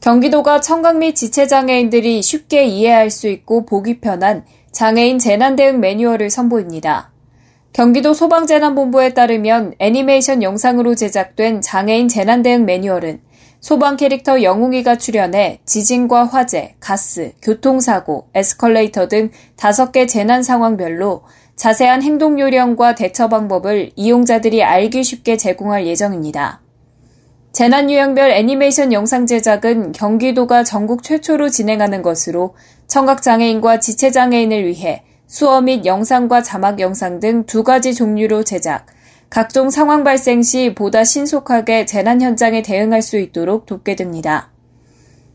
경기도가 청각 및 지체장애인들이 쉽게 이해할 수 있고 보기 편한 장애인 재난대응 매뉴얼을 선보입니다. 경기도 소방재난본부에 따르면 애니메이션 영상으로 제작된 장애인 재난대응 매뉴얼은 소방 캐릭터 영웅이가 출연해 지진과 화재, 가스, 교통사고, 에스컬레이터 등 5개 재난 상황별로 자세한 행동 요령과 대처 방법을 이용자들이 알기 쉽게 제공할 예정입니다. 재난 유형별 애니메이션 영상 제작은 경기도가 전국 최초로 진행하는 것으로 청각 장애인과 지체 장애인을 위해 수어 및 영상과 자막 영상 등 두 가지 종류로 제작, 각종 상황 발생 시 보다 신속하게 재난 현장에 대응할 수 있도록 돕게 됩니다.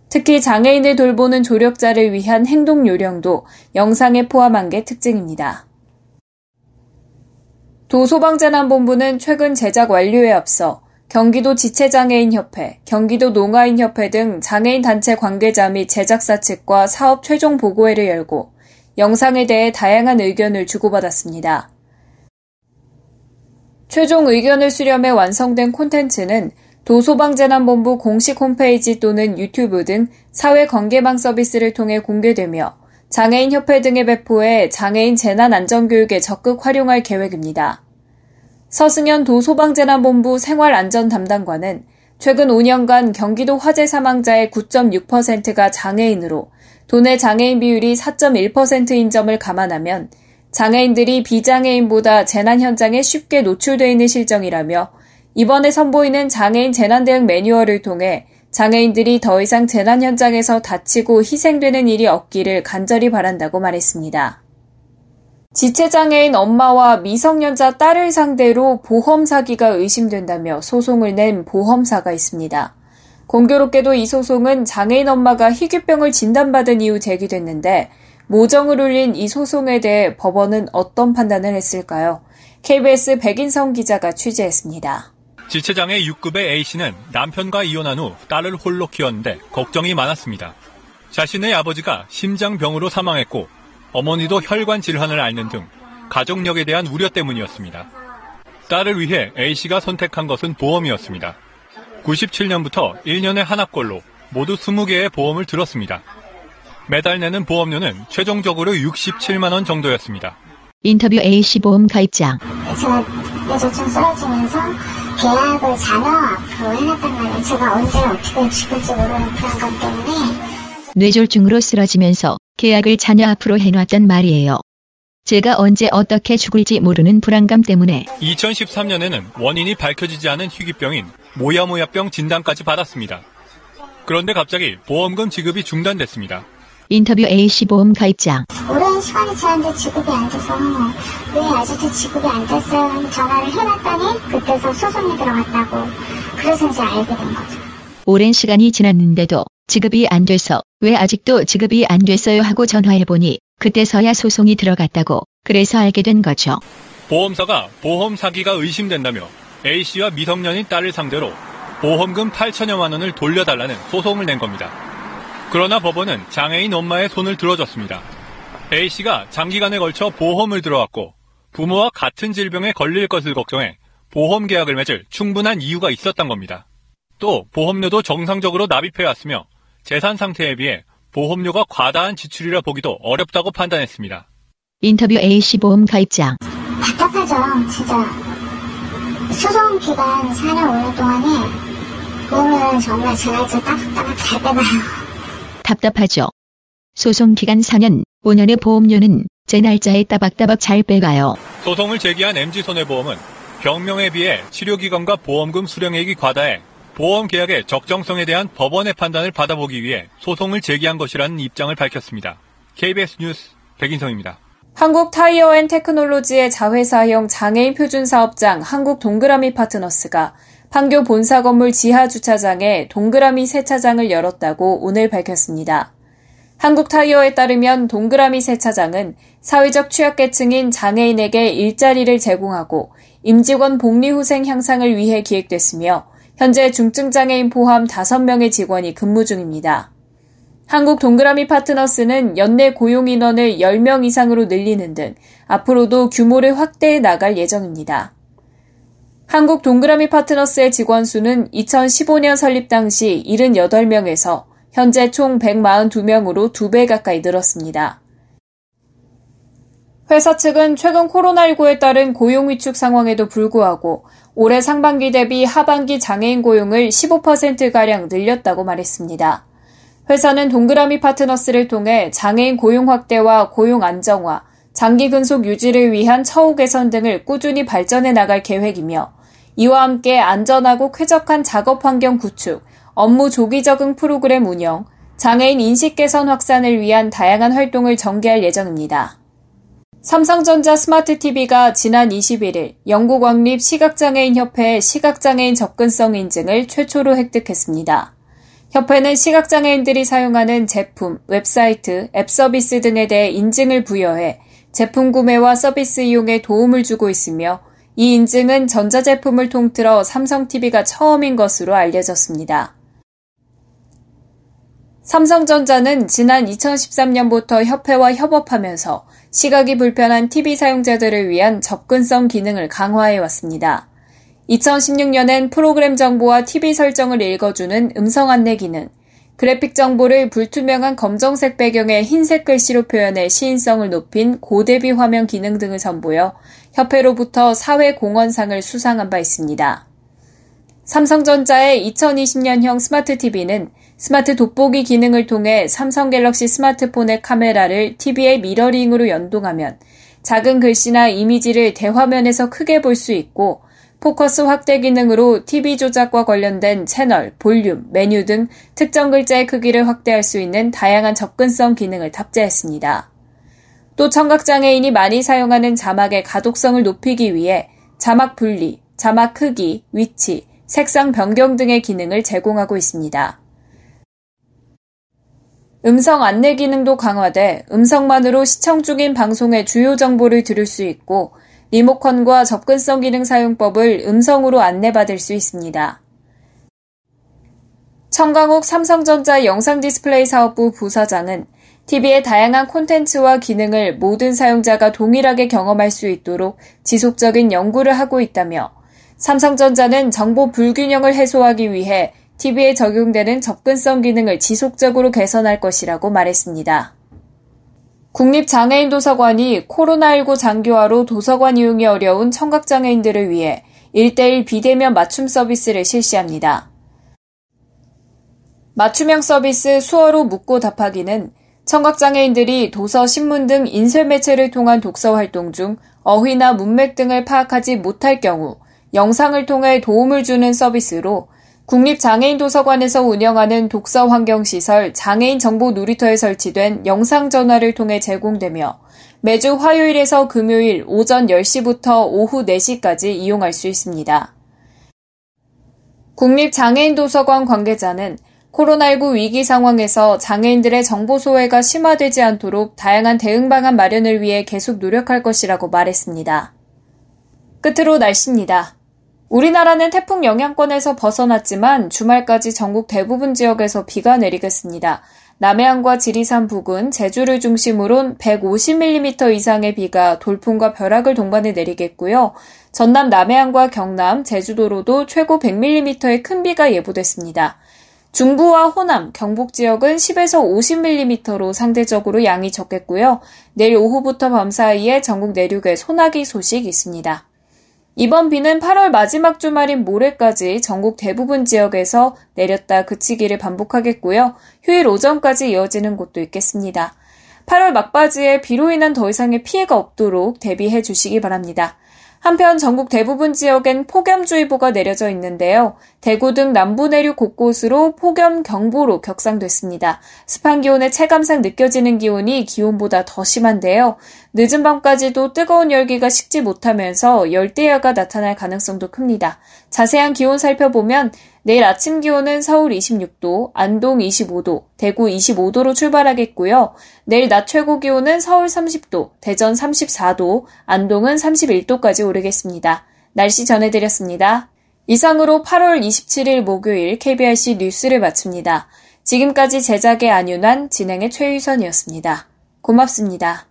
특히 장애인을 돌보는 조력자를 위한 행동 요령도 영상에 포함한 게 특징입니다. 도소방재난본부는 최근 제작 완료에 앞서 경기도 지체장애인협회, 경기도 농아인협회 등 장애인 단체 관계자 및 제작사 측과 사업 최종 보고회를 열고 영상에 대해 다양한 의견을 주고받았습니다. 최종 의견을 수렴해 완성된 콘텐츠는 도소방재난본부 공식 홈페이지 또는 유튜브 등 사회관계망 서비스를 통해 공개되며 장애인협회 등에 배포해 장애인 재난안전교육에 적극 활용할 계획입니다. 서승현 도 소방재난본부 생활안전 담당관은 최근 5년간 경기도 화재 사망자의 9.6%가 장애인으로 도내 장애인 비율이 4.1%인 점을 감안하면 장애인들이 비장애인보다 재난 현장에 쉽게 노출되어 있는 실정이라며 이번에 선보이는 장애인 재난 대응 매뉴얼을 통해 장애인들이 더 이상 재난 현장에서 다치고 희생되는 일이 없기를 간절히 바란다고 말했습니다. 지체장애인 엄마와 미성년자 딸을 상대로 보험 사기가 의심된다며 소송을 낸 보험사가 있습니다. 공교롭게도 이 소송은 장애인 엄마가 희귀병을 진단받은 이후 제기됐는데 모정을 울린 이 소송에 대해 법원은 어떤 판단을 했을까요? KBS 백인성 기자가 취재했습니다. 지체장애 6급의 A씨는 남편과 이혼한 후 딸을 홀로 키웠는데 걱정이 많았습니다. 자신의 아버지가 심장병으로 사망했고 어머니도 혈관 질환을 앓는 등 가족력에 대한 우려 때문이었습니다. 딸을 위해 A씨가 선택한 것은 보험이었습니다. 97년부터 1년에 하나꼴로 모두 20개의 보험을 들었습니다. 매달 내는 보험료는 최종적으로 67만 원 정도였습니다. 인터뷰 A씨 보험 가입장. 제가 뇌졸중 쓰러지면서 계약을 자녀 앞으로 해놨단 말이에요. 제가 언제 어떻게 죽을지 모르는 불안감 때문에 뇌졸중으로 쓰러지면서 계약을 자녀 앞으로 해놨단 말이에요. 제가 언제 어떻게 죽을지 모르는 불안감 때문에 2013년에는 원인이 밝혀지지 않은 희귀병인 모야모야병 진단까지 받았습니다. 그런데 갑자기 보험금 지급이 중단됐습니다. 인터뷰 A씨 보험 가입장. 오랜 시간이 지났는데 지급이 안 돼서 왜 아직도 지급이 안 됐어요? 전화를 해놨더니 그때서 소송이 들어갔다고 그래서 이제 알게 된 거죠. 오랜 시간이 지났는데도 지급이 안 돼서 왜 아직도 지급이 안 됐어요 하고 전화해보니 그때서야 소송이 들어갔다고 그래서 알게 된 거죠. 보험사가 보험 사기가 의심된다며 A씨와 미성년인 딸을 상대로 보험금 8천여만 원을 돌려달라는 소송을 낸 겁니다. 그러나 법원은 장애인 엄마의 손을 들어줬습니다. A씨가 장기간에 걸쳐 보험을 들어왔고 부모와 같은 질병에 걸릴 것을 걱정해 보험 계약을 맺을 충분한 이유가 있었던 겁니다. 또 보험료도 정상적으로 납입해왔으며 재산 상태에 비해 보험료가 과다한 지출이라 보기도 어렵다고 판단했습니다. 인터뷰 A씨 보험 가입장. 답답하죠, 진짜. 소송 기간 4년 5년 동안에 보험료는 정말 제가 저 따박따박 잘 빼가요. 답답하죠. 소송 기간 4년, 5년의 보험료는 제 날짜에 따박따박 잘 빼가요. 소송을 제기한 MG손해보험은 병명에 비해 치료기간과 보험금 수령액이 과다해 보험 계약의 적정성에 대한 법원의 판단을 받아보기 위해 소송을 제기한 것이라는 입장을 밝혔습니다. KBS 뉴스 백인성입니다. 한국 타이어 앤 테크놀로지의 자회사형 장애인 표준 사업장 한국 동그라미 파트너스가 판교 본사 건물 지하 주차장에 동그라미 세차장을 열었다고 오늘 밝혔습니다. 한국 타이어에 따르면 동그라미 세차장은 사회적 취약계층인 장애인에게 일자리를 제공하고 임직원 복리후생 향상을 위해 기획됐으며 현재 중증장애인 포함 5명의 직원이 근무 중입니다. 한국 동그라미 파트너스는 연내 고용 인원을 10명 이상으로 늘리는 등 앞으로도 규모를 확대해 나갈 예정입니다. 한국 동그라미 파트너스의 직원 수는 2015년 설립 당시 78명에서 현재 총 142명으로 2배 가까이 늘었습니다. 회사 측은 최근 코로나19에 따른 고용 위축 상황에도 불구하고 올해 상반기 대비 하반기 장애인 고용을 15%가량 늘렸다고 말했습니다. 회사는 동그라미 파트너스를 통해 장애인 고용 확대와 고용 안정화, 장기 근속 유지를 위한 처우 개선 등을 꾸준히 발전해 나갈 계획이며 이와 함께 안전하고 쾌적한 작업 환경 구축, 업무 조기 적응 프로그램 운영, 장애인 인식 개선 확산을 위한 다양한 활동을 전개할 예정입니다. 삼성전자 스마트 TV가 지난 21일 영국 왕립 시각장애인 협회 시각장애인 접근성 인증을 최초로 획득했습니다. 협회는 시각장애인들이 사용하는 제품, 웹사이트, 앱 서비스 등에 대해 인증을 부여해 제품 구매와 서비스 이용에 도움을 주고 있으며 이 인증은 전자제품을 통틀어 삼성TV가 처음인 것으로 알려졌습니다. 삼성전자는 지난 2013년부터 협회와 협업하면서 시각이 불편한 TV 사용자들을 위한 접근성 기능을 강화해 왔습니다. 2016년엔 프로그램 정보와 TV 설정을 읽어주는 음성 안내 기능, 그래픽 정보를 불투명한 검정색 배경의 흰색 글씨로 표현해 시인성을 높인 고대비 화면 기능 등을 선보여 협회로부터 사회 공헌상을 수상한 바 있습니다. 삼성전자의 2020년형 스마트 TV는 스마트 돋보기 기능을 통해 삼성 갤럭시 스마트폰의 카메라를 TV의 mirroring으로 연동하면 작은 글씨나 이미지를 대화면에서 크게 볼 수 있고 포커스 확대 기능으로 TV 조작과 관련된 채널, 볼륨, 메뉴 등 특정 글자의 크기를 확대할 수 있는 다양한 접근성 기능을 탑재했습니다. 또 청각장애인이 많이 사용하는 자막의 가독성을 높이기 위해 자막 분리, 자막 크기, 위치, 색상 변경 등의 기능을 제공하고 있습니다. 음성 안내 기능도 강화돼 음성만으로 시청 중인 방송의 주요 정보를 들을 수 있고 리모컨과 접근성 기능 사용법을 음성으로 안내받을 수 있습니다. 천강욱 삼성전자 영상 디스플레이 사업부 부사장은 TV의 다양한 콘텐츠와 기능을 모든 사용자가 동일하게 경험할 수 있도록 지속적인 연구를 하고 있다며 삼성전자는 정보 불균형을 해소하기 위해 TV에 적용되는 접근성 기능을 지속적으로 개선할 것이라고 말했습니다. 국립장애인 도서관이 코로나19 장기화로 도서관 이용이 어려운 청각장애인들을 위해 1대1 비대면 맞춤 서비스를 실시합니다. 맞춤형 서비스 수어로 묻고 답하기는 청각장애인들이 도서, 신문 등 인쇄 매체를 통한 독서 활동 중 어휘나 문맥 등을 파악하지 못할 경우 영상을 통해 도움을 주는 서비스로 국립장애인도서관에서 운영하는 독서환경시설 장애인 정보 놀이터에 설치된 영상전화를 통해 제공되며 매주 화요일에서 금요일 오전 10시부터 오후 4시까지 이용할 수 있습니다. 국립장애인도서관 관계자는 코로나19 위기 상황에서 장애인들의 정보 소외가 심화되지 않도록 다양한 대응 방안 마련을 위해 계속 노력할 것이라고 말했습니다. 끝으로 날씨입니다. 우리나라는 태풍 영향권에서 벗어났지만 주말까지 전국 대부분 지역에서 비가 내리겠습니다. 남해안과 지리산 부근, 제주를 중심으론 150mm 이상의 비가 돌풍과 벼락을 동반해 내리겠고요. 전남 남해안과 경남, 제주도로도 최고 100mm의 큰 비가 예보됐습니다. 중부와 호남, 경북 지역은 10에서 50mm로 상대적으로 양이 적겠고요. 내일 오후부터 밤 사이에 전국 내륙에 소나기 소식 있습니다. 이번 비는 8월 마지막 주말인 모레까지 전국 대부분 지역에서 내렸다 그치기를 반복하겠고요. 휴일 오전까지 이어지는 곳도 있겠습니다. 8월 막바지에 비로 인한 더 이상의 피해가 없도록 대비해 주시기 바랍니다. 한편 전국 대부분 지역엔 폭염주의보가 내려져 있는데요. 대구 등 남부 내륙 곳곳으로 폭염 경보로 격상됐습니다. 습한 기온의 체감상 느껴지는 기온이 기온보다 더 심한데요. 늦은 밤까지도 뜨거운 열기가 식지 못하면서 열대야가 나타날 가능성도 큽니다. 자세한 기온 살펴보면 내일 아침 기온은 서울 26도, 안동 25도, 대구 25도로 출발하겠고요. 내일 낮 최고 기온은 서울 30도, 대전 34도, 안동은 31도까지 오르겠습니다. 날씨 전해드렸습니다. 이상으로 8월 27일 목요일 KBRC 뉴스를 마칩니다. 지금까지 제작의 안윤환, 진행의 최유선이었습니다. 고맙습니다.